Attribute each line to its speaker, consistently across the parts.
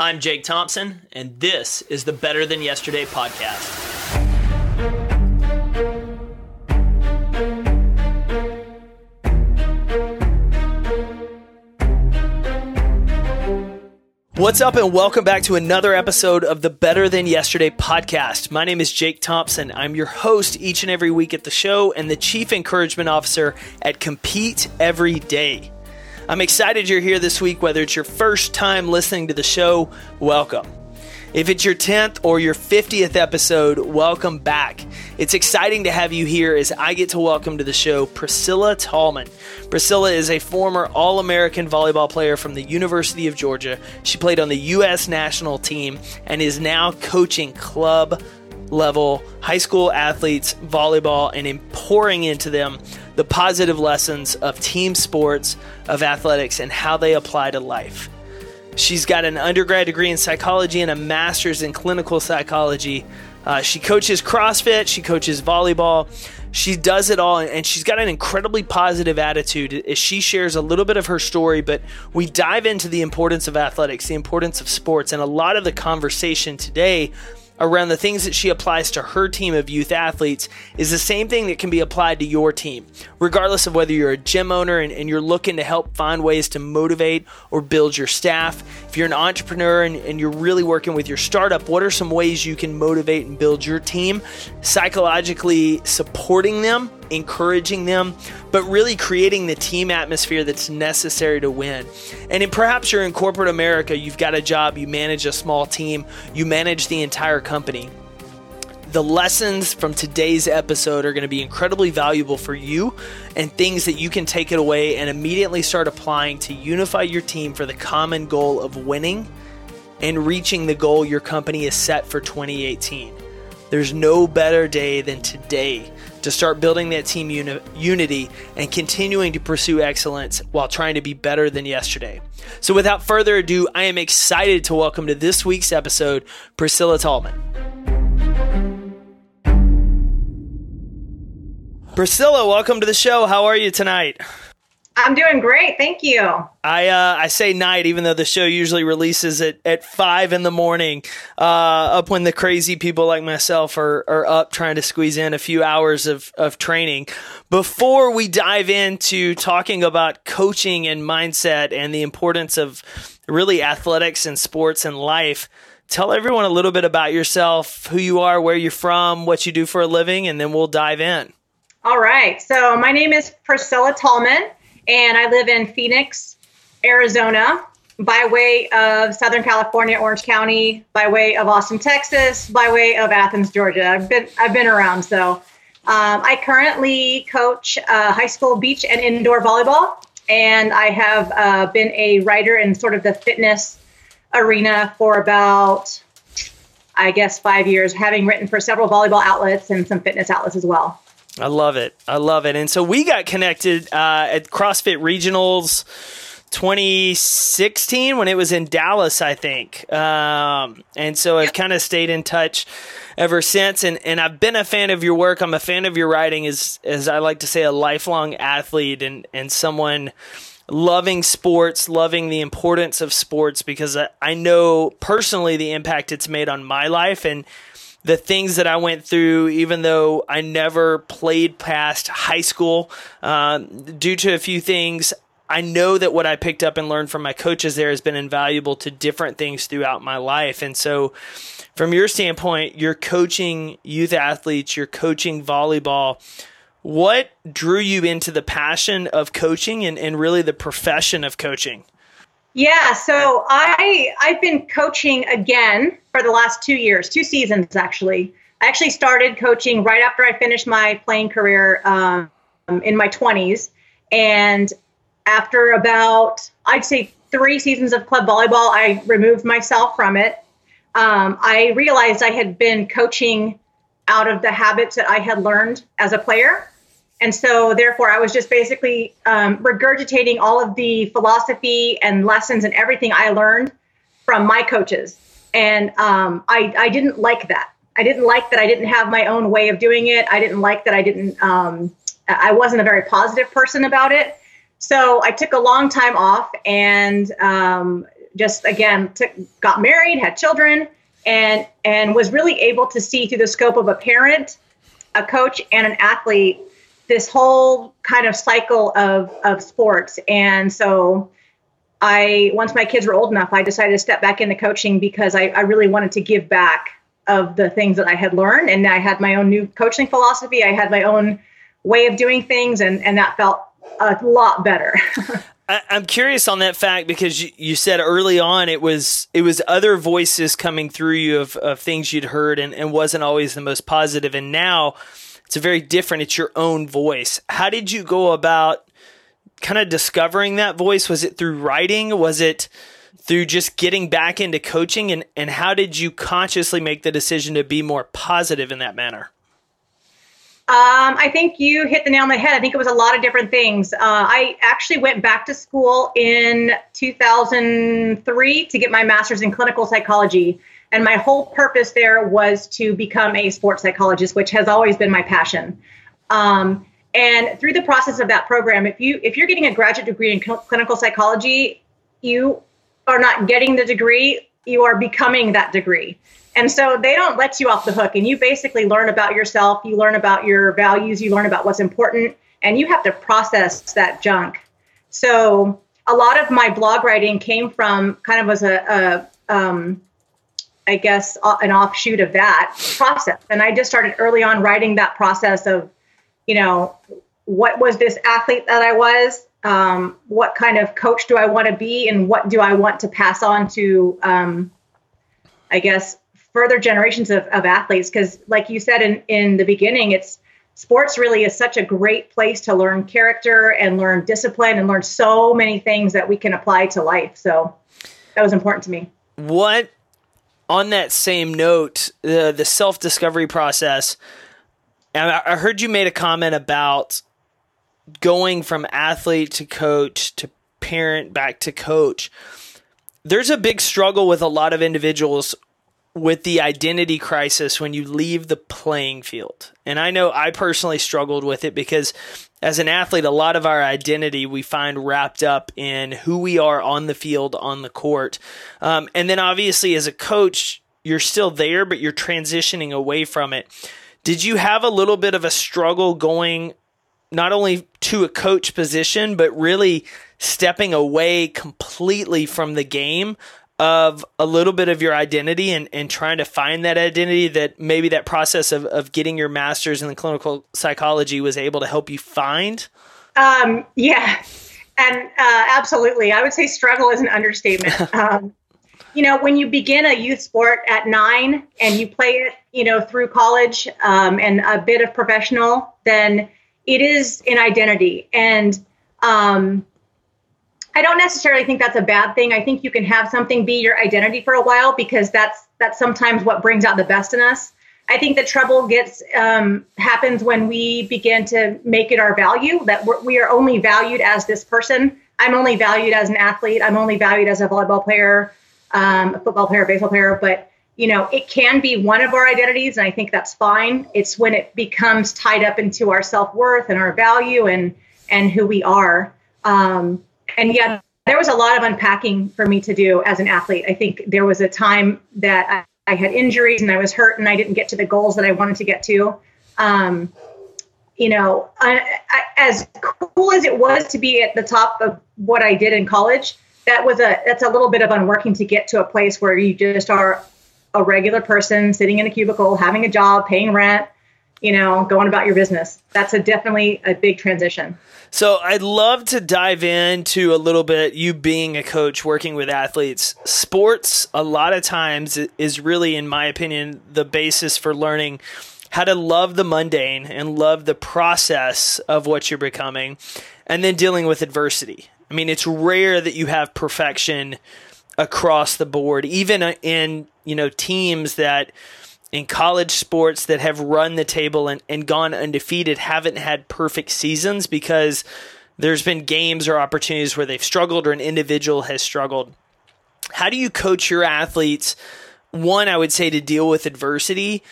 Speaker 1: I'm Jake Thompson, and this is the Better Than Yesterday podcast. What's up, and welcome back to another episode of the Better Than Yesterday podcast. My name is Jake Thompson. I'm your host each and every week at the show and the Chief Encouragement Officer at Compete Every Day. I'm excited you're here this week, whether it's your first time listening to the show, welcome. If it's your 10th or your 50th episode, welcome back. It's exciting to have you here as I get to welcome to the show Priscilla Tallman. Priscilla is a former All American volleyball player from the University of Georgia. She played on the U.S. national team and is now coaching club level high school athletes volleyball and pouring into them the positive lessons of team sports, of athletics, and how they apply to life. She's got an undergrad degree in psychology and a master's in clinical psychology. Uh, she coaches CrossFit, she coaches volleyball. She does it all, and she's got an incredibly positive attitude as she shares a little bit of her story. But we dive into the importance of athletics, the importance of sports, and a lot of the conversation today around the things that she applies to her team of youth athletes is the same thing that can be applied to your team, regardless of whether you're a gym owner and, and, you're looking to help find ways to motivate or build your staff. If you're an entrepreneur and, and you're really working with your startup, what are some ways you can motivate and build your team? Psychologically supporting them encouraging them, but really creating the team atmosphere that's necessary to win. And perhaps you're in corporate America, you've got a job, you manage a small team, you manage the entire company. The lessons from today's episode are going to be incredibly valuable for you and things that you can take it away and immediately start applying to unify your team for the common goal of winning and reaching the goal your company is set for 2018. There's no better day than today to start building that team uni- unity and continuing to pursue excellence while trying to be better than yesterday. So, without further ado, I am excited to welcome to this week's episode Priscilla Tallman. Priscilla, welcome to the show. How are you tonight?
Speaker 2: I'm doing great, thank you.
Speaker 1: I uh, I say night, even though the show usually releases at, at five in the morning, uh, up when the crazy people like myself are, are up trying to squeeze in a few hours of, of training. Before we dive into talking about coaching and mindset and the importance of really athletics and sports and life, tell everyone a little bit about yourself, who you are, where you're from, what you do for a living, and then we'll dive in.
Speaker 2: All right. So my name is Priscilla Tallman and I live in Phoenix, Arizona, by way of Southern California, Orange County, by way of Austin, Texas, by way of Athens, Georgia. I've been I've been around. So um, I currently coach uh, high school beach and indoor volleyball, and I have uh, been a writer in sort of the fitness arena for about I guess five years, having written for several volleyball outlets and some fitness outlets as well.
Speaker 1: I love it. I love it. And so we got connected uh, at CrossFit Regionals 2016 when it was in Dallas, I think. Um, and so I've kind of stayed in touch ever since. And, and I've been a fan of your work. I'm a fan of your writing, as, as I like to say, a lifelong athlete and, and someone loving sports, loving the importance of sports because I, I know personally the impact it's made on my life. And the things that I went through, even though I never played past high school, uh, due to a few things, I know that what I picked up and learned from my coaches there has been invaluable to different things throughout my life. And so, from your standpoint, you're coaching youth athletes, you're coaching volleyball. What drew you into the passion of coaching and, and really the profession of coaching?
Speaker 2: Yeah, so I I've been coaching again for the last two years, two seasons actually. I actually started coaching right after I finished my playing career um, in my 20s, and after about I'd say three seasons of club volleyball, I removed myself from it. Um, I realized I had been coaching out of the habits that I had learned as a player and so, therefore, I was just basically um, regurgitating all of the philosophy and lessons and everything I learned from my coaches. And um, I, I didn't like that. I didn't like that I didn't have my own way of doing it. I didn't like that I didn't, um, I wasn't a very positive person about it. So I took a long time off and um, just again took, got married, had children, and and was really able to see through the scope of a parent, a coach, and an athlete this whole kind of cycle of of sports. And so I once my kids were old enough, I decided to step back into coaching because I, I really wanted to give back of the things that I had learned. And I had my own new coaching philosophy. I had my own way of doing things, and, and that felt a lot better.
Speaker 1: I, am curious on that fact because you, said early on it was it was other voices coming through you of, of things you'd heard and, and wasn't always the most positive, and now it's a very different. It's your own voice. How did you go about kind of discovering that voice? Was it through writing? Was it through just getting back into coaching? And, and how did you consciously make the decision to be more positive in that manner?
Speaker 2: Um, I think you hit the nail on the head. I think it was a lot of different things. Uh, I actually went back to school in 2003 to get my master's in clinical psychology. And my whole purpose there was to become a sports psychologist, which has always been my passion. Um, and through the process of that program, if you if you're getting a graduate degree in cl- clinical psychology, you are not getting the degree; you are becoming that degree. And so they don't let you off the hook. And you basically learn about yourself, you learn about your values, you learn about what's important, and you have to process that junk. So a lot of my blog writing came from kind of as a, a um, I guess, an offshoot of that process. And I just started early on writing that process of, you know, what was this athlete that I was? Um, what kind of coach do I want to be? And what do I want to pass on to, um, I guess, further generations of, of athletes? Because, like you said in, in the beginning, it's sports really is such a great place to learn character and learn discipline and learn so many things that we can apply to life. So that was important to me.
Speaker 1: What on that same note, the the self discovery process. And I heard you made a comment about going from athlete to coach to parent back to coach. There's a big struggle with a lot of individuals with the identity crisis when you leave the playing field. And I know I personally struggled with it because as an athlete, a lot of our identity we find wrapped up in who we are on the field, on the court. Um, and then obviously, as a coach, you're still there, but you're transitioning away from it. Did you have a little bit of a struggle going not only to a coach position, but really stepping away completely from the game of a little bit of your identity and, and trying to find that identity that maybe that process of, of getting your master's in the clinical psychology was able to help you find?
Speaker 2: Um, yeah, and uh, absolutely. I would say struggle is an understatement. Um, you know, when you begin a youth sport at nine and you play it, you know, through college um, and a bit of professional, then it is an identity. And um, I don't necessarily think that's a bad thing. I think you can have something be your identity for a while because that's that's sometimes what brings out the best in us. I think the trouble gets um, happens when we begin to make it our value that we're, we are only valued as this person. I'm only valued as an athlete. I'm only valued as a volleyball player, um, a football player, a baseball player. But you know, it can be one of our identities, and I think that's fine. It's when it becomes tied up into our self worth and our value and and who we are. Um, and yeah, there was a lot of unpacking for me to do as an athlete. I think there was a time that I, I had injuries and I was hurt and I didn't get to the goals that I wanted to get to. Um, you know, I, I, as cool as it was to be at the top of what I did in college, that was a that's a little bit of unworking to get to a place where you just are a regular person sitting in a cubicle, having a job, paying rent, you know, going about your business. That's a definitely a big transition.
Speaker 1: So I'd love to dive into a little bit you being a coach working with athletes. Sports a lot of times is really in my opinion the basis for learning how to love the mundane and love the process of what you're becoming and then dealing with adversity. I mean, it's rare that you have perfection across the board even uh, in, you know, teams that in college sports that have run the table and, and gone undefeated haven't had perfect seasons because there's been games or opportunities where they've struggled or an individual has struggled. How do you coach your athletes? One, I would say to deal with adversity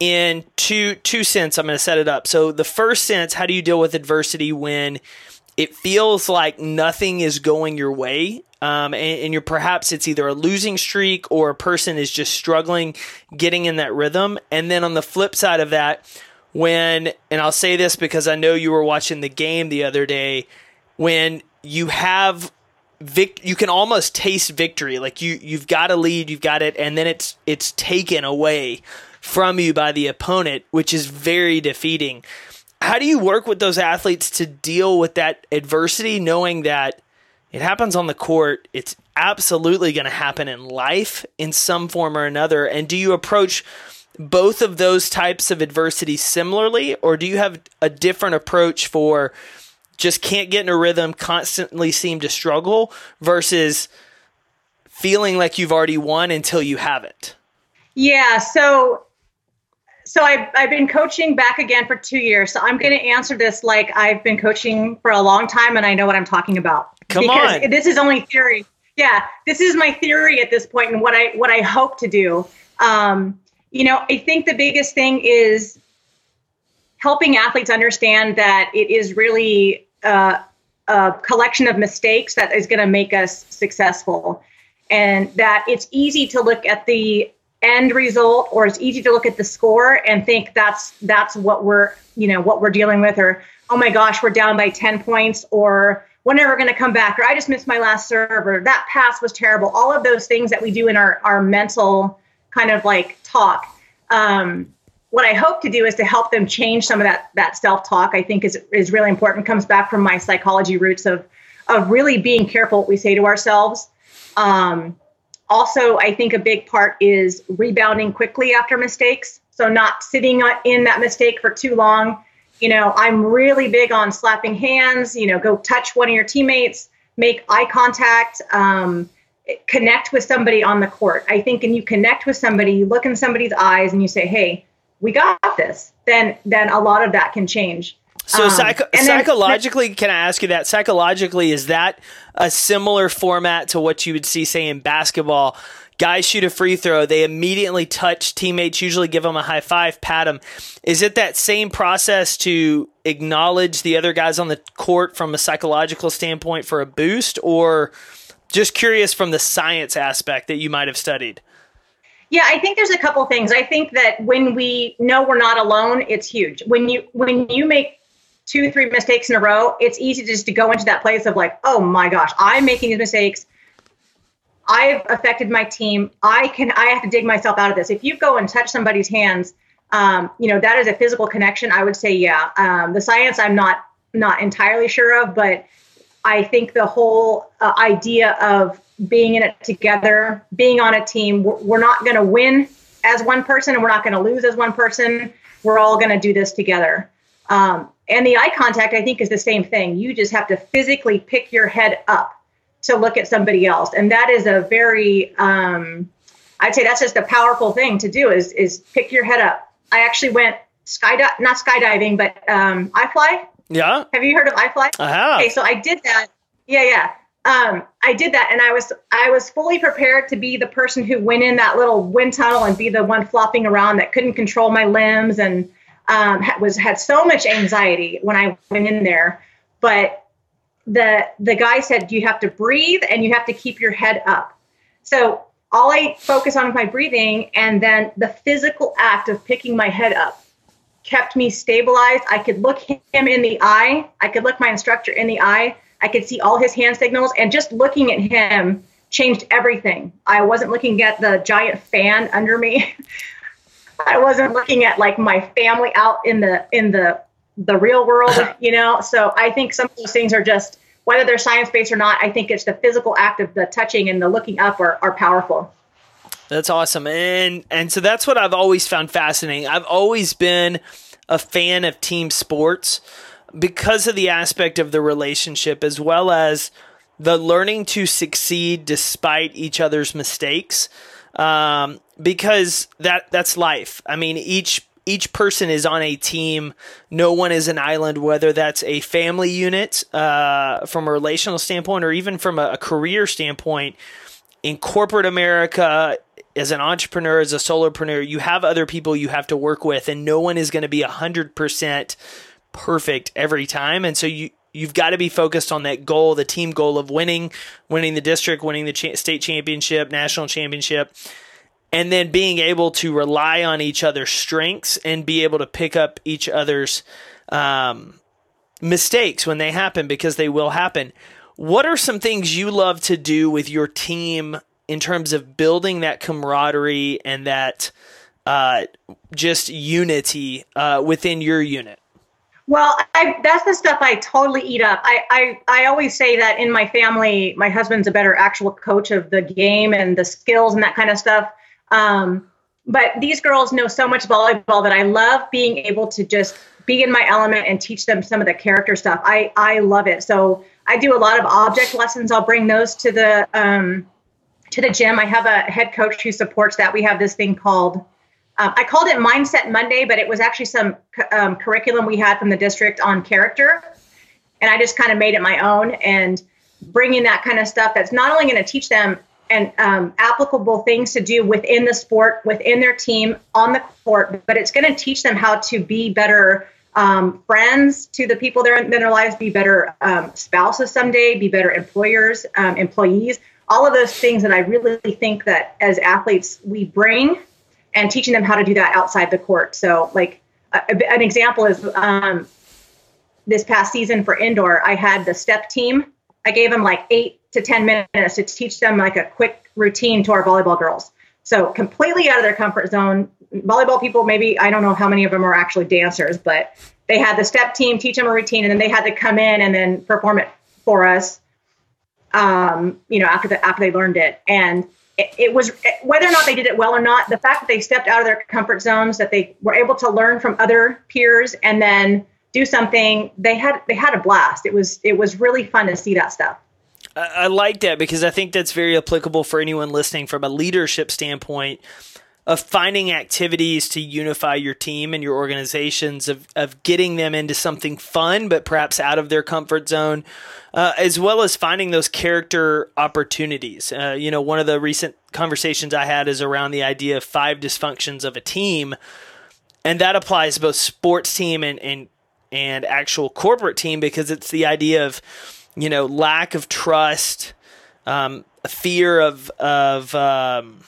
Speaker 1: in two two sense. I'm going to set it up. So the first sense, how do you deal with adversity when it feels like nothing is going your way um, and, and, you're perhaps it's either a losing streak or a person is just struggling getting in that rhythm. And then on the flip side of that, when and I'll say this because I know you were watching the game the other day, when you have vic you can almost taste victory like you you've got a lead you've got it and then it's it's taken away from you by the opponent which is very defeating how do you work with those athletes to deal with that adversity knowing that it happens on the court it's absolutely going to happen in life in some form or another and do you approach both of those types of adversity similarly or do you have a different approach for just can't get in a rhythm, constantly seem to struggle versus feeling like you've already won until you haven't?
Speaker 2: Yeah, so so I've, I've been coaching back again for two years. So I'm going to answer this like I've been coaching for a long time and I know what I'm talking about.
Speaker 1: Come because
Speaker 2: on. This is only theory. Yeah, this is my theory at this point and what I what I hope to do. Um, you know, I think the biggest thing is helping athletes understand that it is really uh, a collection of mistakes that is going to make us successful and that it's easy to look at the end result or it's easy to look at the score and think that's that's what we're you know what we're dealing with or oh my gosh we're down by 10 points or we're never going to come back or i just missed my last serve or that pass was terrible all of those things that we do in our our mental kind of like talk um, what I hope to do is to help them change some of that that self talk. I think is is really important. Comes back from my psychology roots of of really being careful what we say to ourselves. Um, also, I think a big part is rebounding quickly after mistakes. So not sitting in that mistake for too long. You know, I'm really big on slapping hands. You know, go touch one of your teammates, make eye contact. Um, connect with somebody on the court. I think, and you connect with somebody, you look in somebody's eyes and you say, "Hey, we got this, then then a lot of that can change.
Speaker 1: So um, psycho- psychologically, then, can I ask you that? Psychologically, is that a similar format to what you would see, say, in basketball? Guys shoot a free throw, they immediately touch teammates, usually give them a high five, pat them. Is it that same process to acknowledge the other guys on the court from a psychological standpoint for a boost, or just curious from the science aspect that you might have studied?
Speaker 2: Yeah, I think there's a couple things. I think that when we know we're not alone, it's huge. When you when you make two, three mistakes in a row, it's easy just to go into that place of like, oh my gosh, I'm making these mistakes. I've affected my team. I can I have to dig myself out of this. If you go and touch somebody's hands, um, you know that is a physical connection. I would say, yeah. Um, the science I'm not not entirely sure of, but I think the whole uh, idea of being in it together, being on a team. We're, we're not going to win as one person and we're not going to lose as one person. We're all going to do this together. Um, and the eye contact, I think, is the same thing. You just have to physically pick your head up to look at somebody else. And that is a very, um, I'd say that's just a powerful thing to do is, is pick your head up. I actually went skydive, not skydiving, but um, fly.
Speaker 1: Yeah.
Speaker 2: Have you heard of iFly?
Speaker 1: I have.
Speaker 2: Okay, so I did that. Yeah, yeah um, I did that, and I was I was fully prepared to be the person who went in that little wind tunnel and be the one flopping around that couldn't control my limbs and um, was had so much anxiety when I went in there. But the the guy said you have to breathe and you have to keep your head up. So all I focus on is my breathing, and then the physical act of picking my head up kept me stabilized. I could look him in the eye. I could look my instructor in the eye I could see all his hand signals, and just looking at him changed everything. I wasn't looking at the giant fan under me. I wasn't looking at like my family out in the in the the real world, you know. So I think some of those things are just whether they're science based or not. I think it's the physical act of the touching and the looking up are, are powerful.
Speaker 1: That's awesome, and and so that's what I've always found fascinating. I've always been a fan of team sports because of the aspect of the relationship as well as the learning to succeed despite each other's mistakes um, because that that's life i mean each each person is on a team. No one is an island whether that's a family unit uh, from a relational standpoint or even from a, career standpoint. In corporate america as an entrepreneur as a solopreneur you have other people you have to work with and no one is going to be 100% perfect every time. And so you you've got to be focused on that goal, the team goal of winning, winning the district, winning the cha- state championship, national championship, and then being able to rely on each other's strengths and be able to pick up each other's um, mistakes when they happen because they will happen. What are some things you love to do with your team in terms of building that camaraderie and that uh, just unity uh, within your unit?
Speaker 2: Well, I, that's the stuff I totally eat up. I, I, I always say that in my family, my husband's a better actual coach of the game and the skills and that kind of stuff. Um, but these girls know so much volleyball that I love being able to just be in my element and teach them some of the character stuff. I, I love it. So I do a lot of object lessons. I'll bring those to the um, to the gym. I have a head coach who supports that. We have this thing called um, I called it Mindset Monday, but it was actually some um, curriculum we had from the district on character, and I just kind of made it my own and bringing that kind of stuff. That's not only going to teach them and um, applicable things to do within the sport, within their team, on the court, but it's going to teach them how to be better um, friends to the people are in their lives, be better um, spouses someday, be better employers, um, employees, all of those things that I really think that as athletes we bring and teaching them how to do that outside the court. So, like a, an example is um, this past season for indoor, I had the step team. I gave them like eight to 10 minutes to teach them like a quick routine to our volleyball girls. So, completely out of their comfort zone. Volleyball people, maybe I don't know how many of them are actually dancers, but they had the step team teach them a routine and then they had to come in and then perform it for us um, you know after the, after they learned it and it, it, was whether or not they did it well or not the fact that they stepped out of their comfort zones that they were able to learn from other peers and then do something. They had they had a blast. It was it was really fun to see that stuff.
Speaker 1: I, I like that because I think that's very applicable for anyone listening from a leadership standpoint of finding activities to unify your team and your organizations, of, of getting them into something fun, but perhaps out of their comfort zone, uh, as well as finding those character opportunities. Uh, you know, one of the recent conversations I had is around the idea of five dysfunctions of a team, and that applies both sports team and, and, and actual corporate team because it's the idea of, you know, lack of trust, um, fear of, of, um,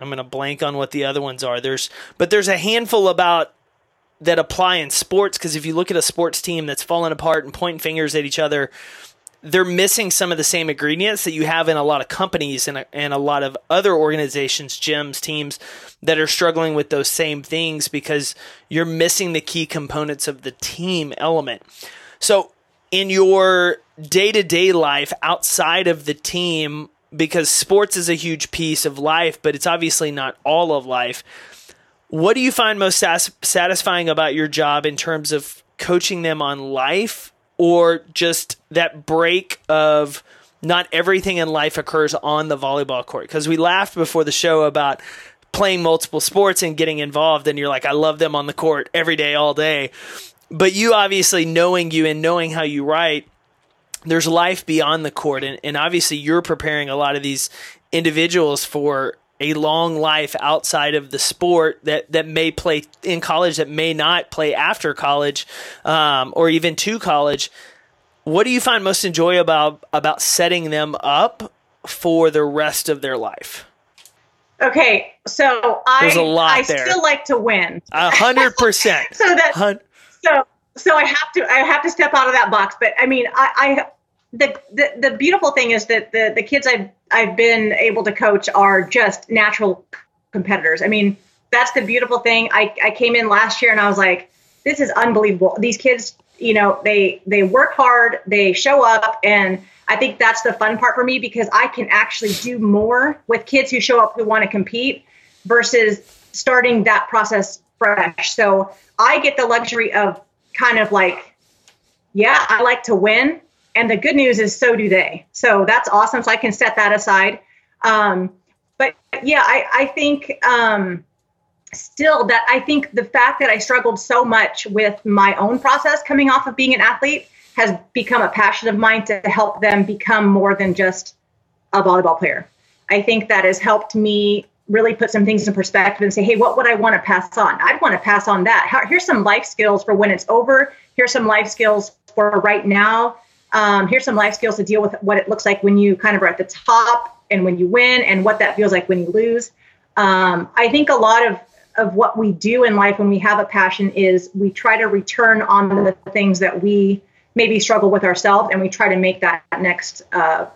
Speaker 1: I'm going to blank on what the other ones are. There's but there's a handful about that apply in sports because if you look at a sports team that's falling apart and pointing fingers at each other, they're missing some of the same ingredients that you have in a lot of companies and a, and a lot of other organizations, gyms, teams that are struggling with those same things because you're missing the key components of the team element. So, in your day to day life outside of the team, because sports is a huge piece of life, but it's obviously not all of life. What do you find most satisfying about your job in terms of coaching them on life or just that break of not everything in life occurs on the volleyball court? Because we laughed before the show about playing multiple sports and getting involved, and you're like, I love them on the court every day, all day. But you obviously knowing you and knowing how you write, there's life beyond the court, and, and obviously you're preparing a lot of these individuals for a long life outside of the sport that, that may play in college that may not play after college um, or even to college. What do you find most enjoyable about about setting them up for the rest of their life?
Speaker 2: Okay, so I I there. still like to win.
Speaker 1: A hundred percent.
Speaker 2: So that so so I have to I have to step out of that box. But I mean, I, I the, the beautiful thing is that the the kids I've I've been able to coach are just natural competitors. I mean, that's the beautiful thing. I I came in last year and I was like, this is unbelievable. These kids, you know, they they work hard, they show up, and I think that's the fun part for me because I can actually do more with kids who show up who want to compete versus starting that process fresh. So I get the luxury of kind of like, yeah, I like to win. And the good news is, so do they. So that's awesome. So I can set that aside. Um, but yeah, I, I think um, still that I think the fact that I struggled so much with my own process coming off of being an athlete has become a passion of mine to help them become more than just a volleyball player. I think that has helped me really put some things in perspective and say, hey, what would I want to pass on? I'd want to pass on that. Here's some life skills for when it's over. Here's some life skills for right now. Um, here's some life skills to deal with what it looks like when you kind of are at the top and when you win and what that feels like when you lose. Um, I think a lot of of what we do in life when we have a passion is we try to return on the things that we maybe struggle with ourselves and we try to make that next uh,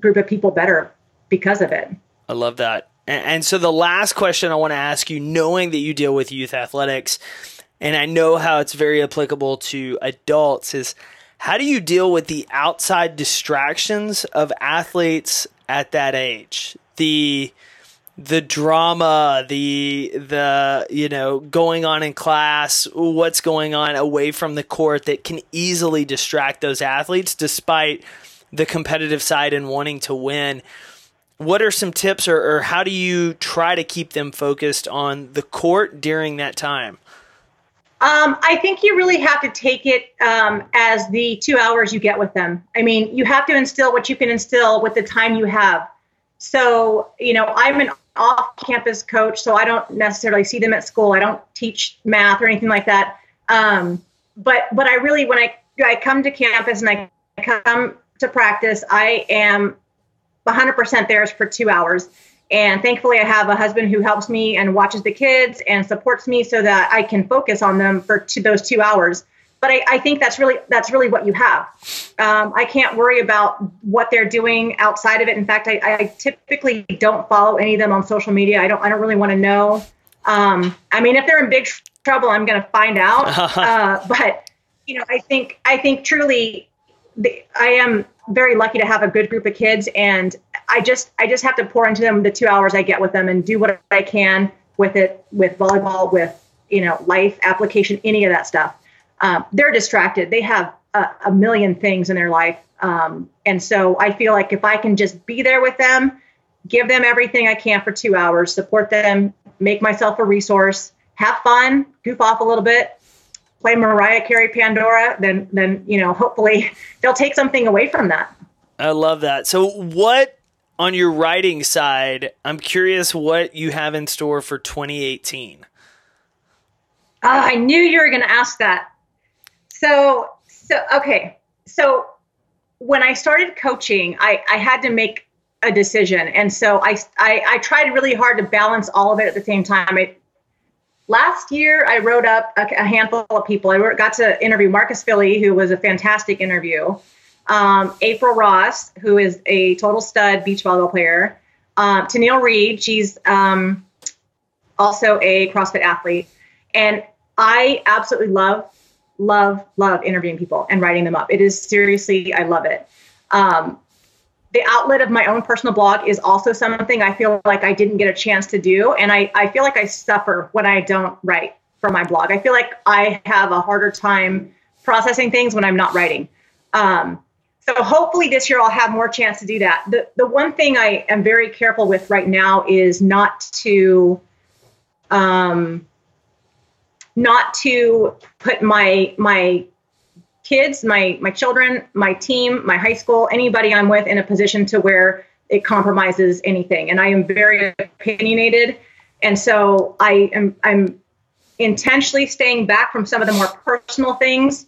Speaker 2: group of people better because of it.
Speaker 1: I love that. And so the last question I want to ask you, knowing that you deal with youth athletics, and I know how it's very applicable to adults, is how do you deal with the outside distractions of athletes at that age? The the drama, the the you know going on in class, what's going on away from the court that can easily distract those athletes, despite the competitive side and wanting to win what are some tips or, or how do you try to keep them focused on the court during that time?
Speaker 2: Um, I think you really have to take it um, as the two hours you get with them. I mean, you have to instill what you can instill with the time you have. So, you know, I'm an off campus coach, so I don't necessarily see them at school. I don't teach math or anything like that. Um, but, but I really, when I, I come to campus and I come to practice, I am 100% theirs for two hours. And thankfully, I have a husband who helps me and watches the kids and supports me so that I can focus on them for two, those two hours. But I, I, think that's really that's really what you have. Um, I can't worry about what they're doing outside of it. In fact, I, I, typically don't follow any of them on social media. I don't I don't really want to know. Um, I mean, if they're in big trouble, I'm going to find out. uh, but you know, I think I think truly, the, I am very lucky to have a good group of kids and I just I just have to pour into them the two hours I get with them and do what I can with it with volleyball with you know life application any of that stuff. Um, they're distracted. They have a, a million things in their life, um, and so I feel like if I can just be there with them, give them everything I can for two hours, support them, make myself a resource, have fun, goof off a little bit, play Mariah Carey Pandora, then then you know hopefully they'll take something away from that.
Speaker 1: I love that. So what on your writing side, I'm curious what you have in store for 2018. Oh, ah,
Speaker 2: I knew you were going to ask that. So so okay. So when I started coaching, I, I had to make a decision. And so I, I, I tried really hard to balance all of it at the same time. It, last year I wrote up a, a handful of people. I got to interview Marcus Filly, who was a fantastic interview. Um, April Ross, who is a total stud beach volleyball player. Uh, Tennil Reed, she's um, also a CrossFit athlete. And I absolutely love, love, love interviewing people and writing them up. It is seriously, I love it. Um, the outlet of my own personal blog is also something I feel like I didn't get a chance to do. And I, I feel like I suffer when I don't write for my blog. I feel like I have a harder time processing things when I'm not writing. Um, so hopefully this year I'll have more chance to do that. The, the one thing I am very careful with right now is not to um, not to put my my kids, my my children, my team, my high school, anybody I'm with in a position to where it compromises anything. And I am very opinionated, and so I am I'm intentionally staying back from some of the more personal things,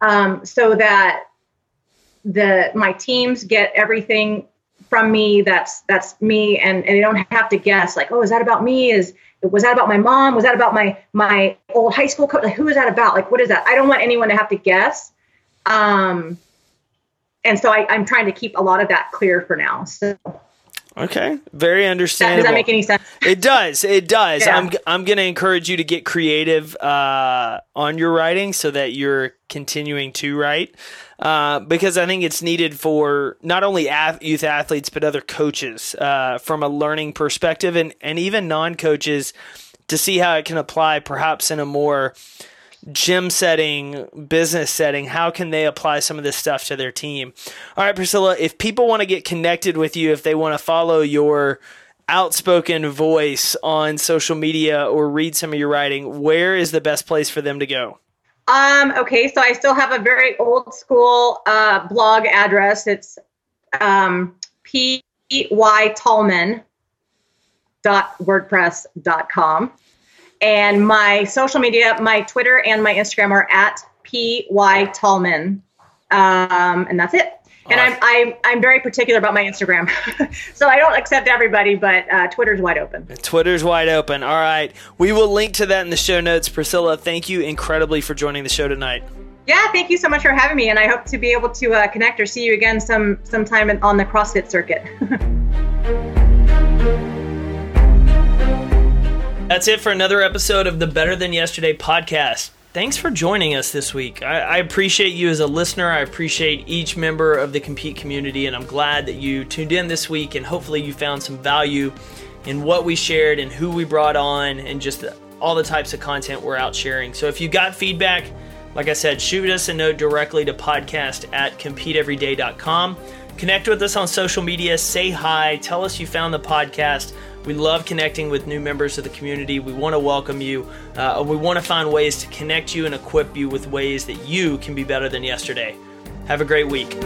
Speaker 2: um, so that the my teams get everything from me that's that's me and, and they don't have to guess like oh is that about me is was that about my mom was that about my my old high school coach like who is that about like what is that i don't want anyone to have to guess um, and so I, I'm trying to keep a lot of that clear for now. So.
Speaker 1: Okay, very understandable.
Speaker 2: Does that make any sense?
Speaker 1: It does. It does. Yeah. I'm I'm going to encourage you to get creative uh, on your writing so that you're continuing to write uh, because I think it's needed for not only ath- youth athletes but other coaches uh, from a learning perspective and and even non coaches to see how it can apply perhaps in a more gym setting, business setting, how can they apply some of this stuff to their team? All right, Priscilla, if people want to get connected with you, if they want to follow your outspoken voice on social media or read some of your writing, where is the best place for them to go?
Speaker 2: Um, okay, so I still have a very old school uh, blog address. It's um, wordpress.com. And my social media, my Twitter and my Instagram are at py tallman, um, and that's it. And I'm, I'm I'm very particular about my Instagram, so I don't accept everybody, but uh, Twitter's wide open.
Speaker 1: Twitter's wide open. All right, we will link to that in the show notes. Priscilla, thank you incredibly for joining the show tonight.
Speaker 2: Yeah, thank you so much for having me, and I hope to be able to uh, connect or see you again some sometime on the CrossFit circuit.
Speaker 1: That's it for another episode of the Better Than Yesterday podcast. Thanks for joining us this week. I, I, appreciate you as a listener. I appreciate each member of the Compete community, and I'm glad that you tuned in this week and hopefully you found some value in what we shared and who we brought on and just all the types of content we're out sharing. So if you got feedback, like I said, shoot us a note directly to podcast at competeeveryday.com. Connect with us on social media, say hi, tell us you found the podcast. We love connecting with new members of the community. We want to welcome you. Uh, we want to find ways to connect you and equip you with ways that you can be better than yesterday. Have a great week.